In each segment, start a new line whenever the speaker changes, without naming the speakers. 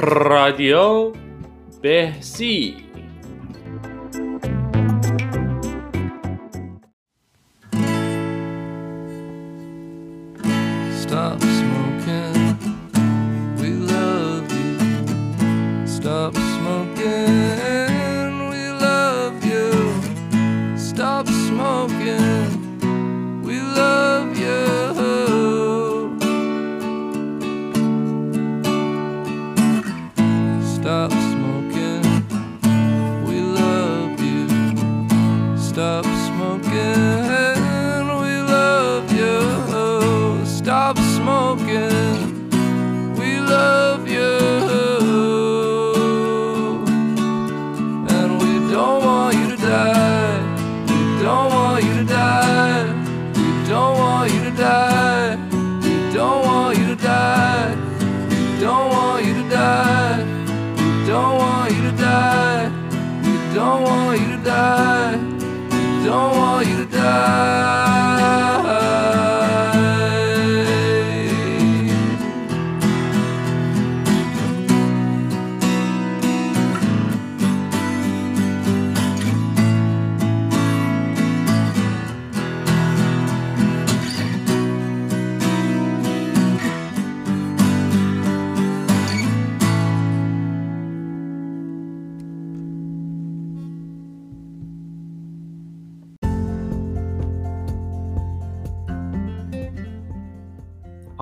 رادیو بهسی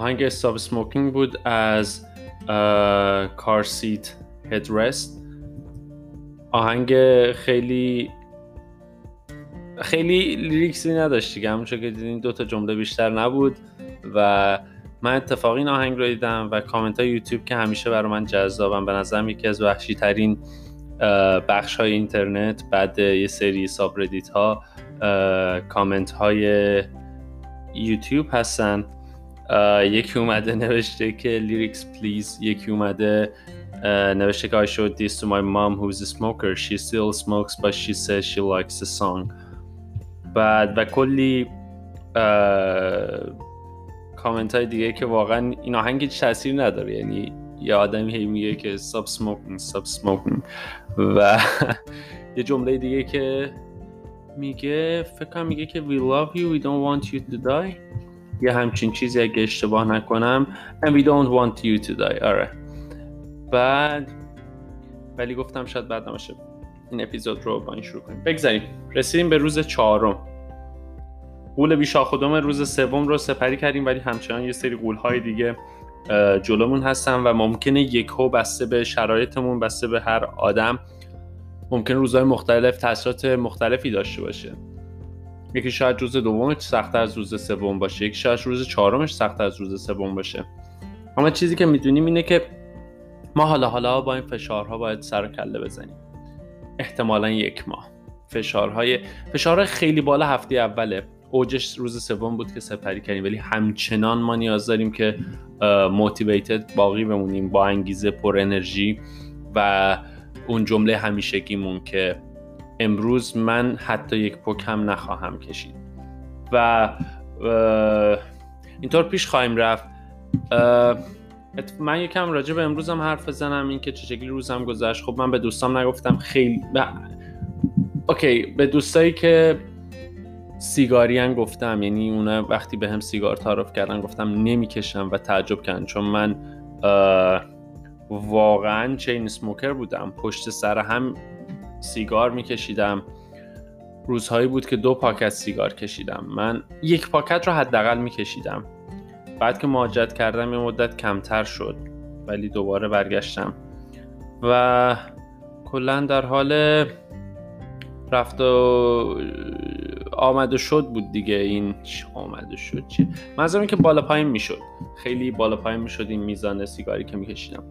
آهنگ Stop Smoking
بود از Car Seat Headrest آهنگ خیلی خیلی lyrics ی نداشت دیگه. همونجور که دیدین دو تا جمله بیشتر نبود و من اتفاقی این آهنگ رو دیدم و کامنت های یوتیوب که همیشه برای من جذابم به نظرم یکی از وحشی ترین بخش های اینترنت بعد یه سری subreddit ها کامنت های یوتیوب هستن. یکی اومده نوشته که lyrics please یکی اومده نوشته که I showed this to my mom who's a smoker. She still smokes but she says she likes the song. بعد و کلی کامنت های دیگه که واقعا این آهنگ هیچ تاثیر نداره. یعنی یه آدمی هی میگه که stop smoking stop smoking. و یه جمله دیگه که میگه فکر میگه که we love you we don't want you to die. یه همچین چیزی اگه اشتباه نکنم. And we don't want you to die. آره بعد ولی گفتم شاید بعد باشه این اپیزود رو با این شروع کنیم. بگذاریم. رسیدیم به روز چهارم. قول بیشاخدم روز سوم رو سپری کردیم ولی همچنان یه سری قول های دیگه جلومون هستن و ممکنه یکو بسته به شرایطمون بسته به هر آدم. ممکن روزهای مختلف تاثیرات مختلفی داشته باشه. یکی شاید روز دومش سختتر از روز سوم باشه یکی شاید روز چهارمش سختتر از روز سوم باشه. اما چیزی که می‌دونیم اینه که ما حالا حالا با این فشارها باید سر و کله بزنیم. احتمالا یک ماه. فشارهای فشار خیلی بالا هفته اوله. اوجش روز سوم بود که سپری کردیم ولی همچنان ما نیاز داریم که موتیویتد باقی بمونیم با انگیزه پر انرژی و اون جمله همیشگیمون که امروز من حتی یک پک هم نخواهم کشید. و اینطور پیش خواهیم رفت. من یکم راجع به امروزم حرف بزنم این که چه شکلی روزم گذشت. خب من به دوستام نگفتم خیلی ب... اوکی به دوستایی که سیگاریان گفتم یعنی اونا وقتی به هم سیگار تعارف کردن گفتم نمی‌کشم و تعجب کردن. چون من واقعا چین سموکر بودم. پشت سر هم سیگار میکشیدم. روزهایی بود که دو پاکت سیگار کشیدم. من یک پاکت رو حداقل میکشیدم. بعد که مهاجرت کردم یه مدت کمتر شد ولی دوباره برگشتم. و کلا در حال رفت و آمد شد بود دیگه. این چه آمد و شد چیه منظورم که بالا پایین می‌شد. خیلی بالا پایین می‌شد این میزان سیگاری که میکشیدم.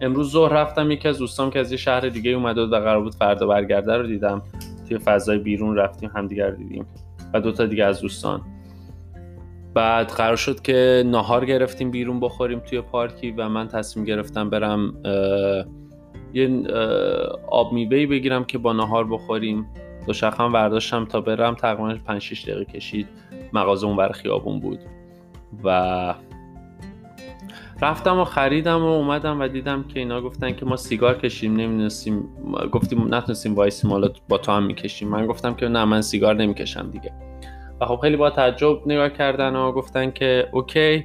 امروز ظهر رفتم یکی از دوستام که از یه شهر دیگه اومده و قرار بود فردا برگرده رو دیدم. توی فضای بیرون رفتیم همدیگر دیدیم و دوتا دیگه از دوستان. بعد قرار شد که ناهار گرفتیم بیرون بخوریم توی پارکی و من تصمیم گرفتم برم یه اه، آب میوه‌ای بگیرم که با ناهار بخوریم. دوچرخه هم برداشتم تا برم تقریبا 5 6 دقیقه کشید مغازه اون ور خیابون بود. و رفتم و خریدم و اومدم و دیدم که اینا گفتن که ما سیگار کشیم نمی‌دونستیم. گفتیم نتونستیم وایسیم حالا با تو هم می‌کشیم. من گفتم که نه من سیگار نمی‌کشم دیگه. و خب خیلی با تعجب نگاه کردن و گفتن که okay.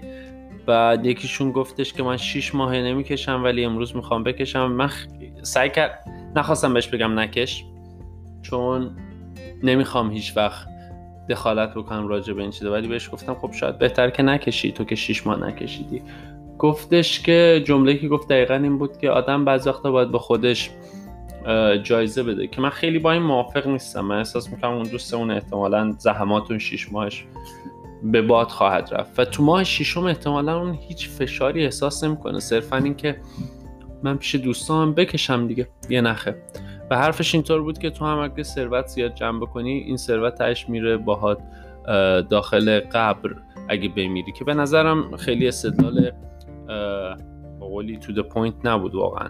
بعد یکیشون گفتش که من 6 ماه نمی‌کشم ولی امروز می‌خوام بکشم. من خ... سعی کرد نخواستم بهش بگم نکش چون نمی‌خوام هیچ وقت دخالت بکنم راجع به این چیزا. ولی بهش گفتم خب شاید بهتر که نکشی تو که 6 ماه نکشیدی. گفتش که جمله که گفت دقیقا این بود که آدم بعضی وقتا باید به خودش جایزه بده که من خیلی با این موافق نیستم. من احساس می‌کنم اون دوست اون احتمالا زحمات اون 6 ماهش به باد خواهد رفت. و تو ماه ششم احتمالا اون هیچ فشاری احساس نمی‌کنه. صرفا اینکه من پیش دوستان بکشم دیگه یه نخه. و حرفش اینطور بود که تو هم اگه ثروت زیاد جمع بکنی این ثروت تهش میره باهات داخل قبر اگه بمیری. که به نظرم خیلی استدلال قوی to the point نبود واقعا.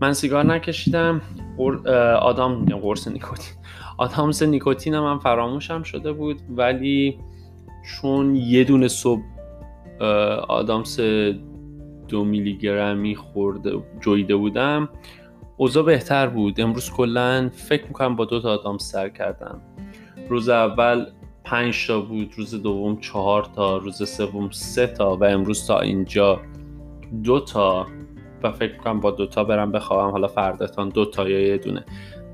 من سیگار نکشیدم. آدام میگم قرص نیکوتین. آدامس نیکوتین من فراموشم شده بود ولی چون یه دونه صبح آدامس دو میلی گرمی خورده جویده بودم اوضاع بهتر بود. امروز کلا فکر می‌کنم با دو تا آدام سر کردم. روز اول پنج تا بود روز دوم چهار تا روز سوم سه تا و امروز تا اینجا دو تا و فکر می‌کنم با دوتا برم بخوابم. حالا فرداتان دو تا یا یه دونه.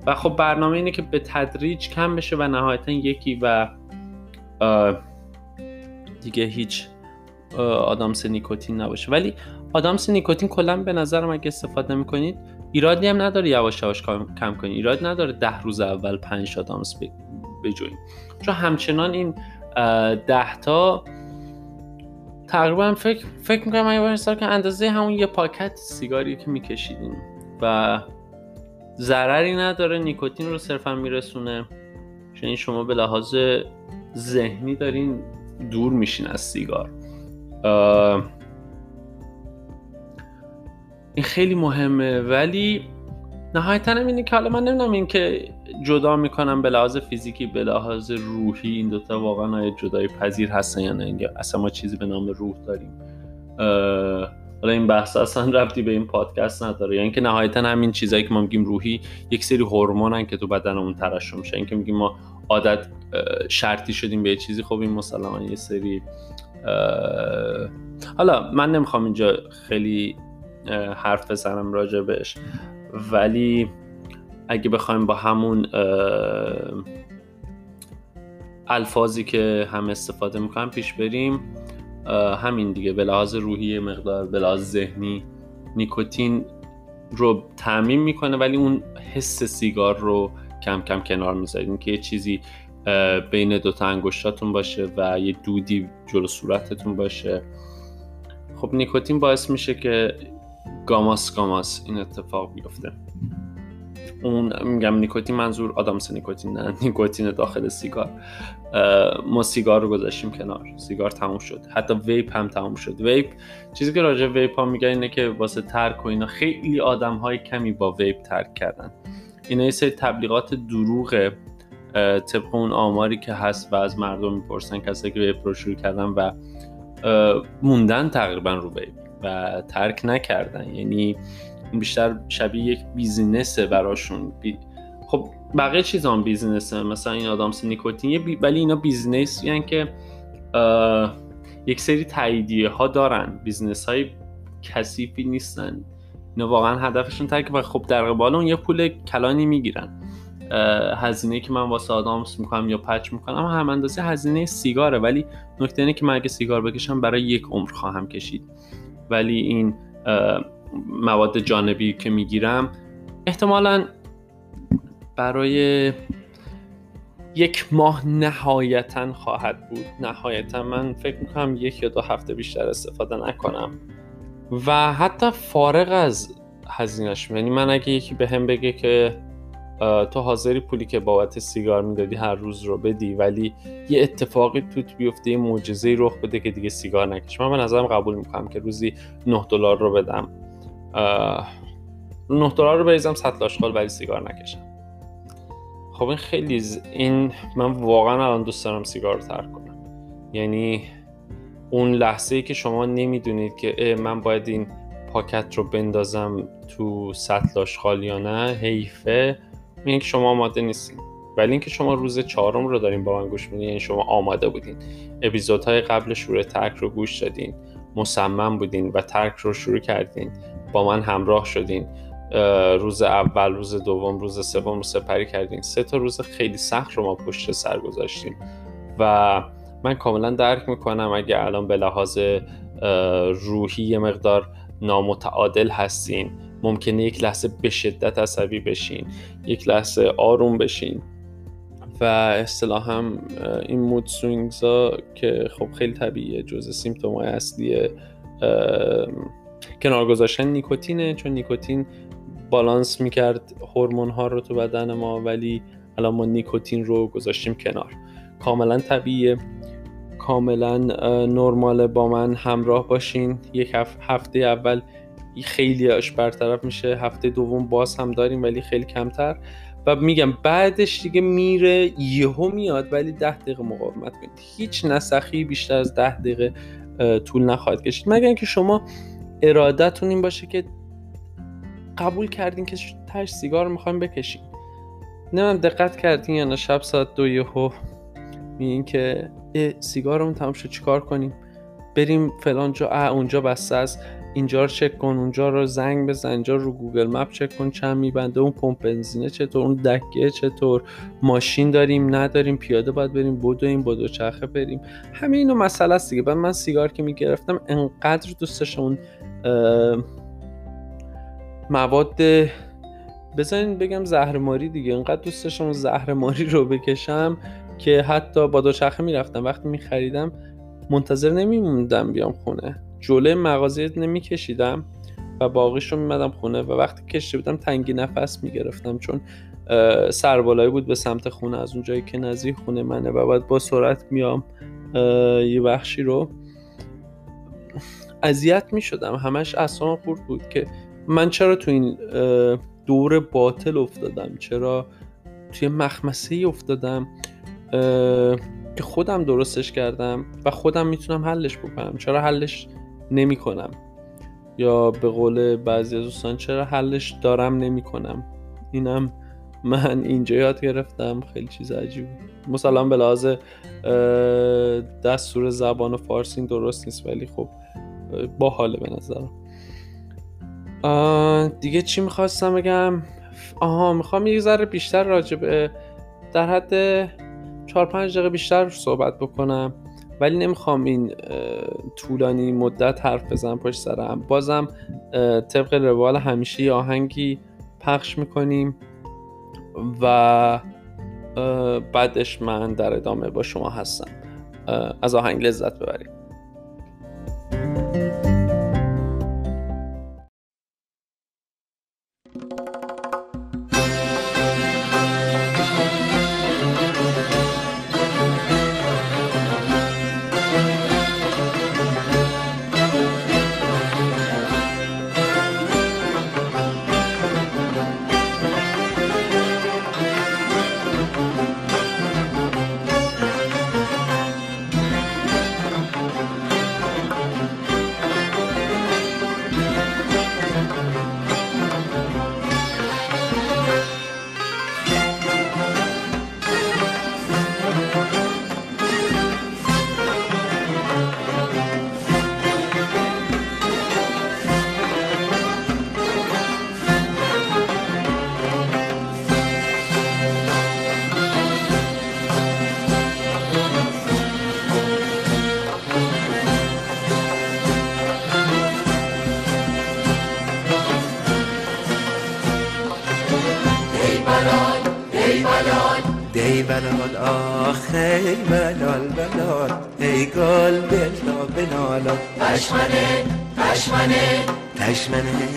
و خب برنامه اینه که به تدریج کم بشه و نهایتا یکی و دیگه هیچ آدامس نیکوتین نباشه. ولی آدامس نیکوتین کلا به نظرم اگه استفاده می‌کنید ایرادی هم نداره یواش یواش کم کنید. ایراد نداره ده روز اول پنج آدامس بجوین. چون همچنان این ده تا تقریبا فکر فکر می‌کنم من که اندازه همون یه پاکت سیگاری که میکشیدیم و ضرری نداره نیکوتین رو صرفا میرسونه. چون شما به لحاظ ذهنی دارین دور میشین از سیگار. این خیلی مهمه. ولی نهایتا اینه که حالا من نمی‌دونم این که جدا می‌کنم به لحاظ فیزیکی به لحاظ روحی این دوتا واقعا آیا جدای پذیر هستن یا نه. اصلا ما چیزی به نام روح داریم. حالا این بحث اصلا ربطی به این پادکست نداره. یعنی که نهایتا همین چیزایی که ما میگیم روحی یک سری هورمونن که تو بدنمون ترشح میشه. اینکه میگیم ما عادت شرطی شدیم به یه چیزی خب این مسلما یه سری حالا من نمی‌خوام اینجا خیلی حرف بزنم راجع بهش. ولی اگه بخوایم با همون الفاظی که هم استفاده می‌کنم پیش بریم همین دیگه به لحاظ روحی مقدار به لحاظ ذهنی نیکوتین رو تعمین می‌کنه ولی اون حس سیگار رو کم کم کنار می‌ذارید که یه چیزی بین دوتا انگشتاتون باشه و یه دودی جلو صورتتون باشه. خب نیکوتین باعث میشه که گاماس گاماس این اتفاق بیفته اون میگم نیکوتین منظور آدامس نیکوتین نه نیکوتین داخل سیگار. ما سیگار رو گذاشتیم کنار. سیگار تموم شد. حتی ویپ هم تموم شد. ویپ چیزی که راجع vape ها میگن اینه که واسه ترک و اینا خیلی آدم های کمی با vape ترک کردن. اینا یه سری تبلیغات دروغه. طبق اون آماری که هست و از مردم می‌پرسن کسایی که vape رو شروع کردن و موندن تقریبا رو vape. و ترک نکردن. یعنی بیشتر شبیه یک business ه براشون. بی... خب بقیه چیز هم business ه؟ مثلا این آدامس نیکوتین ولی اینا business یعنی که یک سری تاییدیه ها دارن. business های کثیفی نیستن. اینا واقعا هدفشون ترک و خب در قبال اون یه پول کلانی می‌گیرن. هزینه که من واسه آدامس می‌کنم یا patch می‌کنم هم اندازه هزینه سیگاره. ولی نکته اینه که من اگه سیگار بکشم برای یک عمر خواهم کشید. ولی این مواد جانبی که می‌گیرم احتمالا برای یک ماه نهایتا خواهد بود. نهایتا من فکر می‌کنم یک یا دو هفته بیشتر استفاده نکنم. و حتی فارغ از هزینهش یعنی من اگه یکی به هم بگه که تو حاضری پولی که بابت سیگار می‌دادی هر روز رو بدی ولی یه اتفاقی توت بیفته یه معجزه رخ بده که دیگه سیگار نکش. من به نظرم قبول می‌کنم که روزی 9 دلار رو بدم. 9 دلار رو بریزم 100 آشغال ولی سیگار نکشم. خب این خیلی این من واقعا الان دوست دارم سیگار رو ترک کنم. یعنی اون لحظه ای که شما نمی‌دونید که من باید این پاکت رو بندازم تو سطل آشغال یا نه حیفه. میگن که شما آماده نیستین. ولی اینکه شما روز چهارم رو دارین با من گوش میدین یعنی شما آماده بودین. اپیزودهای قبل شروع ترک رو گوش دادین. مصمم بودین و ترک رو شروع کردین. با من همراه شدین. روز اول روز دوم روز سوم رو سپری کردین. سه تا روز خیلی سخت رو ما پشت سر گذاشتیم. و من کاملا درک می‌کنم اگه الان به لحاظ روحی مقدار نامتعادل هستین. ممکنه یک لحظه به شدت عصبی بشین یک لحظه آروم بشین. و اصطلاحا این mood swings ها که خب خیلی طبیعیه جز symptom های اصلی کنار گذاشتن نیکوتینه چون نیکوتین بالانس می‌کرد هورمون ها رو تو بدن ما ولی الان ما نیکوتین رو گذاشتیم کنار. کاملا طبیعیه. کاملا نرماله با من همراه باشین. یک هفته اول خیلی اش برطرف میشه. هفته دوم باز هم داریم ولی خیلی کمتر. و میگم بعدش دیگه میره یهو میاد ولی ده دقیقه مقاومت کنید. هیچ نسخی بیشتر از ده دقیقه طول نخواهد کشید. مگر اینکه شما ارادتون این باشه که قبول کردین که تش سیگار می‌خوایم بکشیم. نمیم دقت کردین یا نه؟ شب ساعت دو یهو میگین که سیگارمون تمام شد چیکار کنیم؟ بریم فلان جا اونجا بسته است. اینجا رو چک کن اونجا رو زنگ بزن اینجا رو گوگل مپ چک کن چند میبنده اون پمپ بنزینه چطور اون دکه چطور ماشین داریم نداریم پیاده باید بریم بدویم با چرخه بریم. همه اینو مسئله است دیگه. بعد من سیگار که می‌گرفتم انقدر دوستش اون مواد بزنین بگم زهرماری دیگه. انقدر دوست داشتم زهرماری رو بکشم که حتی با دوچرخه می‌رفتم. وقتی میخریدم منتظر نمیموندم بیام خونه. جلوی مغازه نمیکشیدم و باقیش رو میمدم خونه و وقتی کشیده بودم تنگی نفس می‌گرفتم چون سربالایی بود به سمت خونه. از اون جایی که نزدیک خونه منه و باید با سرعت میام یه بخشی رو اذیت می‌شدم. همش اصلا خورد بود که من چرا تو این دور باطل افتادم؟ چرا توی مخمسه ای افتادم که خودم درستش کردم و خودم می‌تونم حلش بکنم. چرا حلش نمی کنم یا به قول بعضی از دوستان چرا حلش دارم نمی کنم اینم من اینجا یاد گرفتم. خیلی چیز عجیب. مثلا به لحاظ دستور زبان فارسی درست نیست ولی خب با حاله به نظرم. دیگه چی می‌خواستم بگم؟ آها می‌خوام یه ذره بیشتر راجبه در حد 4 5 دقیقه بیشتر صحبت بکنم. ولی نمی‌خوام این طولانی مدت حرف بزنم پشت سرم بازم طبق روال همیشه آهنگی پخش می‌کنیم و بعدش من در ادامه با شما هستم. از آهنگ لذت ببریم
ای بلال آخ ای بلال بلال ای گل بلا بنالا
تشمنه تشمنه
تشمنه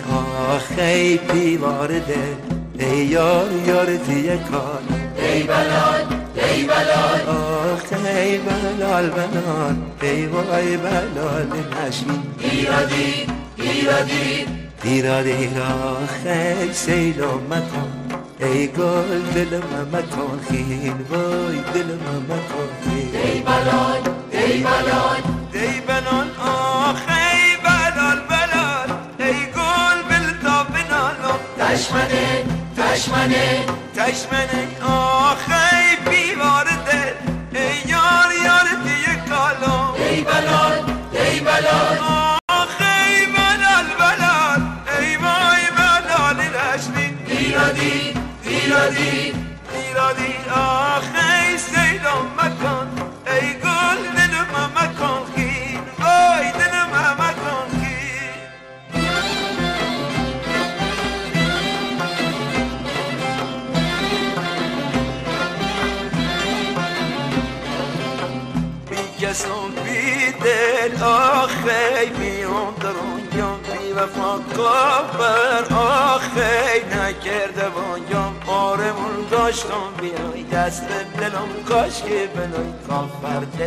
آخ ای پیوار دل ای یار یار تیه کار.
ای بلال ای بلال.
آخ ای بلال بلال ای وای بلال نشمی
ایرادی ایرادی.
دیرا آخ ای سیل و مکان ای گل دل مکان خیل وای دل مکان خیل.
ای بلال ای بلال.
ای بلال آخ ای بلال بلال. ای گل بلتا بنالم
تشمنه تشمنه.
تشمنه آخ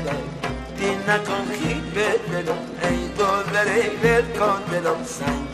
دلم. دین نکن خیل به دلم. ای گذر ای ول کن دلم. سنگین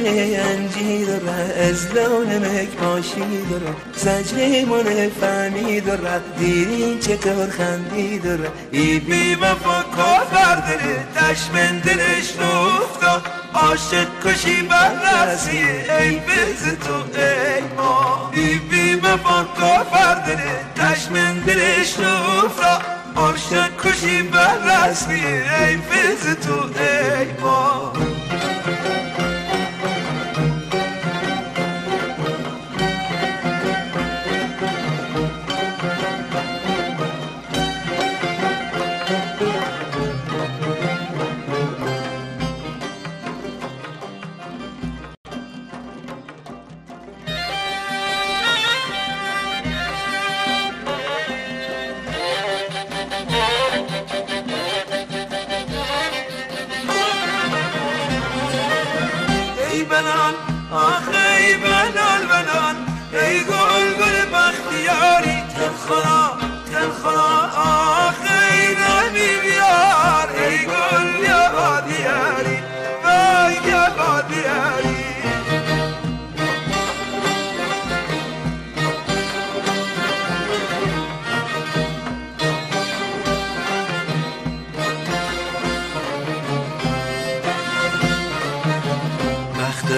نصف دل انجی داره از لون مکماشی داره. زجر من فهمی داره دیرین چطور خندی داره. ای بی وفا کافر داره دشمن دلش افتاد. عاشق کشی بررسی ای بز تو ای ما. ای بی وفا کافر داره دشمن دلش افتاد. عاشق کشی بررسی ای بز تو ای ما.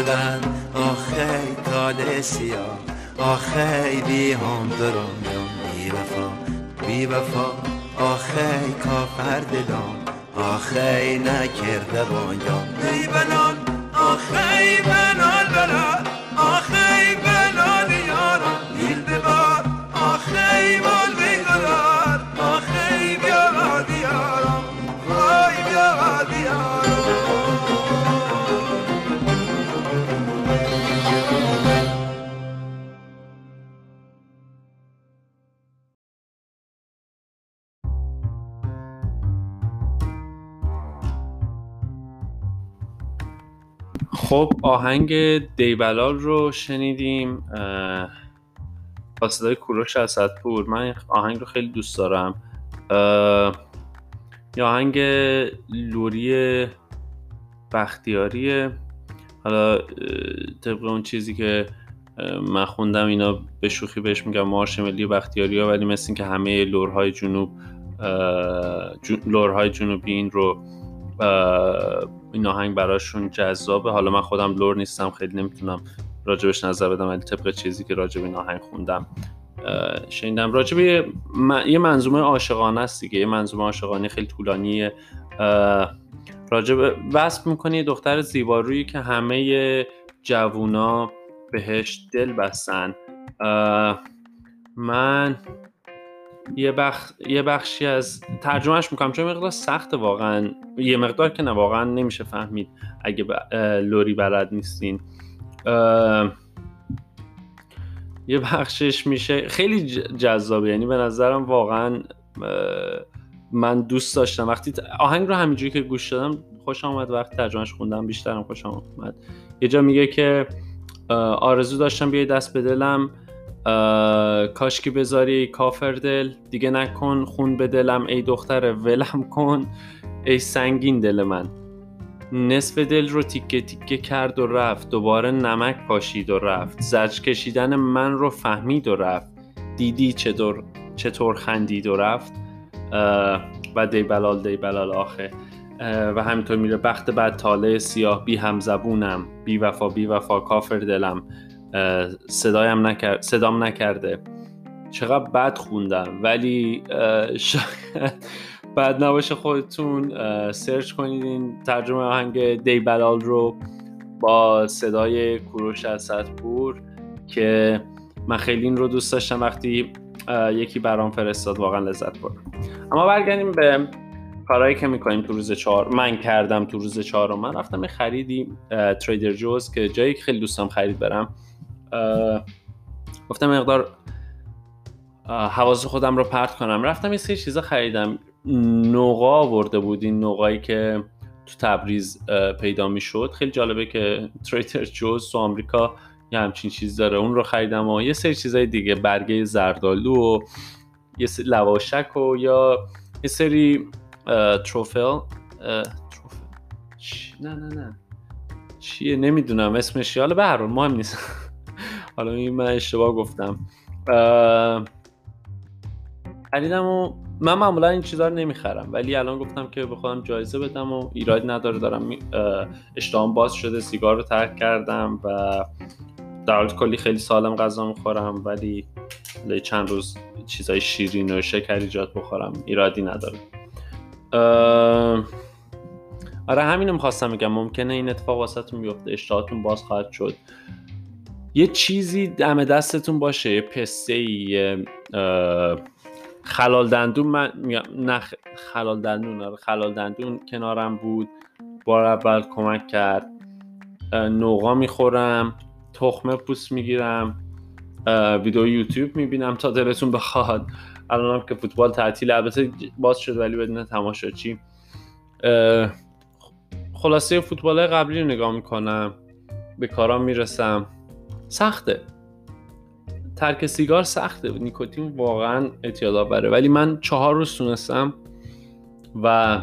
من آخی تال سیاه. آخی بی هم درانم بی وفا بی وفا. آخی کافر دلم آخی نکرده بانجام ای بلال آخی بلال بلال
خب آهنگ دیبلال رو شنیدیم با صدای کوروش اسدپور من آهنگ رو خیلی دوست دارم. یه آهنگ لوری بختیاریه حالا طبق اون چیزی که من خوندم اینا به شوخی بهش میگم مارش ملی بختیاری ها ولی مثل اینکه همه لورهای جنوب لورهای جنوبی این رو این آهنگ براشون جذابه. حالا من خودم لور نیستم خیلی نمی‌تونم راجبش نظر بدم ولی طبق چیزی که راجب این آهنگ خوندم شنیدم. راجب یه, من- یه منظومه عاشقانه است دیگه. یه منظومه عاشقانه خیلی طولانیه. راجب وصف می‌کنه دختر زیبارویی که همه جوونا بهش دل بستن. من یه, بخ... یه بخشی از ترجمهش می‌کنم چون مقدار سخته واقعا. یه مقدار که نه واقعا نمیشه فهمید اگه ب... لوری بلد نیستین. اه، یه بخشش میشه. خیلی جذابه یعنی به نظرم واقعا من دوست داشتم. وقتی آهنگ رو همینجوری که گوش دادم خوشم اومد وقتی ترجمهش خوندم بیشترم خوشم اومد یه جا میگه که آرزو داشتم بیای دست به دلم. کاش که بذاری کافر دل. دیگه نکن خون به دلم ای دختر ولم کن. ای سنگین دل من. نصف دل رو تیکه تیکه کرد و رفت. دوباره نمک پاشید و رفت. زج کشیدن من رو فهمید و رفت. دیدی چطور چطور خندید و رفت. و دی بلال دی بلال آخه. و همینطور میره. بخت بعد تاله سیاه بی هم زبونم. بی وفا بی وفا کافر دلم. صدایم نکرد صدام نکرده. چقدر بد خوندم. ولی شاید بد نباشه خودتون سرچ کنید این ترجمه آهنگ دی بلال رو با صدای کوروش از که من خیلی این رو دوست داشتم. وقتی یکی برام فرستاد واقعا لذت بردم. اما برگردیم به کارهایی که می‌کنیم تو روز چهار. من کردم تو روز چهار. من رفتم خریدی تریدر جوز که جایی خیلی دوستم خرید برم. گفتم مقدار حواظ خودم رو پرت کنم. رفتم یه سری چیزا خریدم. نوقا آورده بود. این نوقایی که تو تبریز پیدا می‌شد. خیلی جالبه که تریدر جوز تو آمریکا یه همچین چیز داره. اون رو خریدم و یه سری چیزای دیگه. برگه زردالو و یه سری لواشک و یا یه سری تروفل نه نه نه. چیه؟ نمی‌دونم. اسمش حالا به هر مهم نیست. حالا این من اشتباه گفتم. خریدم و من معمولا این چیزا رو نمی‌خرم ولی الان گفتم که به خودم جایزه بدم و ایراد نداره. دارم اشتهام باز شده سیگار رو ترک کردم و در کلی خیلی سالم غذا می‌خورم ولی چند روز چیزای شیرین و شکر ایجاد بخورم ایرادی نداره. آره همینو می‌خواستم بگم. ممکنه این اتفاق واسهتون بیفته اشتهاتون باز خواهد شد. یه چیزی دم دستتون باشه یه پسته ای خلال دندون. من نه خلال دندون آره خلال دندون کنارم بود. بار اول کمک کرد. نوغا می‌خورم تخمه پوست می‌گیرم ویدیو یوتیوب می‌بینم تا دلتون بخواد. الان هم که فوتبال تعطیل البته باز شد ولی بدون تماشاچی خلاصه فوتبال قبلی رو نگاه می‌کنم. به کارام می‌رسم. سخته. ترک سیگار سخته. نیکوتین واقعا اعتیاد آوره. ولی من چهار روز تونستم و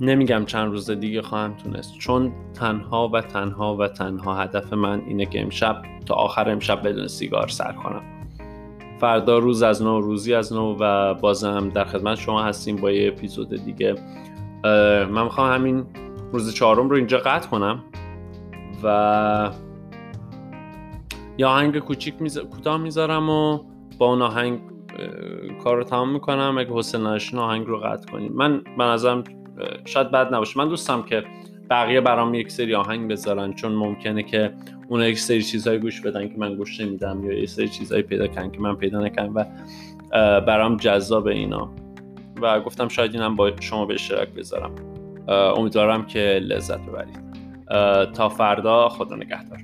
نمیگم چند روز دیگه خواهم تونست. چون تنها و تنها و تنها هدف من اینه که امشب تا آخر امشب بدون سیگار سر کنم فردا روز از نو روزی از نو و بازم در خدمت شما هستیم با یه اپیزود دیگه. من می‌خوام همین روز چهارم رو اینجا قطع کنم و یا آهنگ کوچیک میز... کوتاه می‌ذارم و با اون آهنگ کار رو تمام می‌کنم. اگه حسن نشین آهنگ رو قطع کنیم من به نظرم شاید بد نباشه. من دوستم که بقیه برام یک سری آهنگ بذارن. چون ممکنه که اون یک سری چیزهای گوش بدن که من گوش نمیدم یا یک سری چیزهایی پیدا کن که من پیدا نکنم و برام جذاب اینا. و گفتم شاید اینم با شما به اشتراک بذارم. امیدوارم که لذت ببرید. تا فردا خدا نگهدار.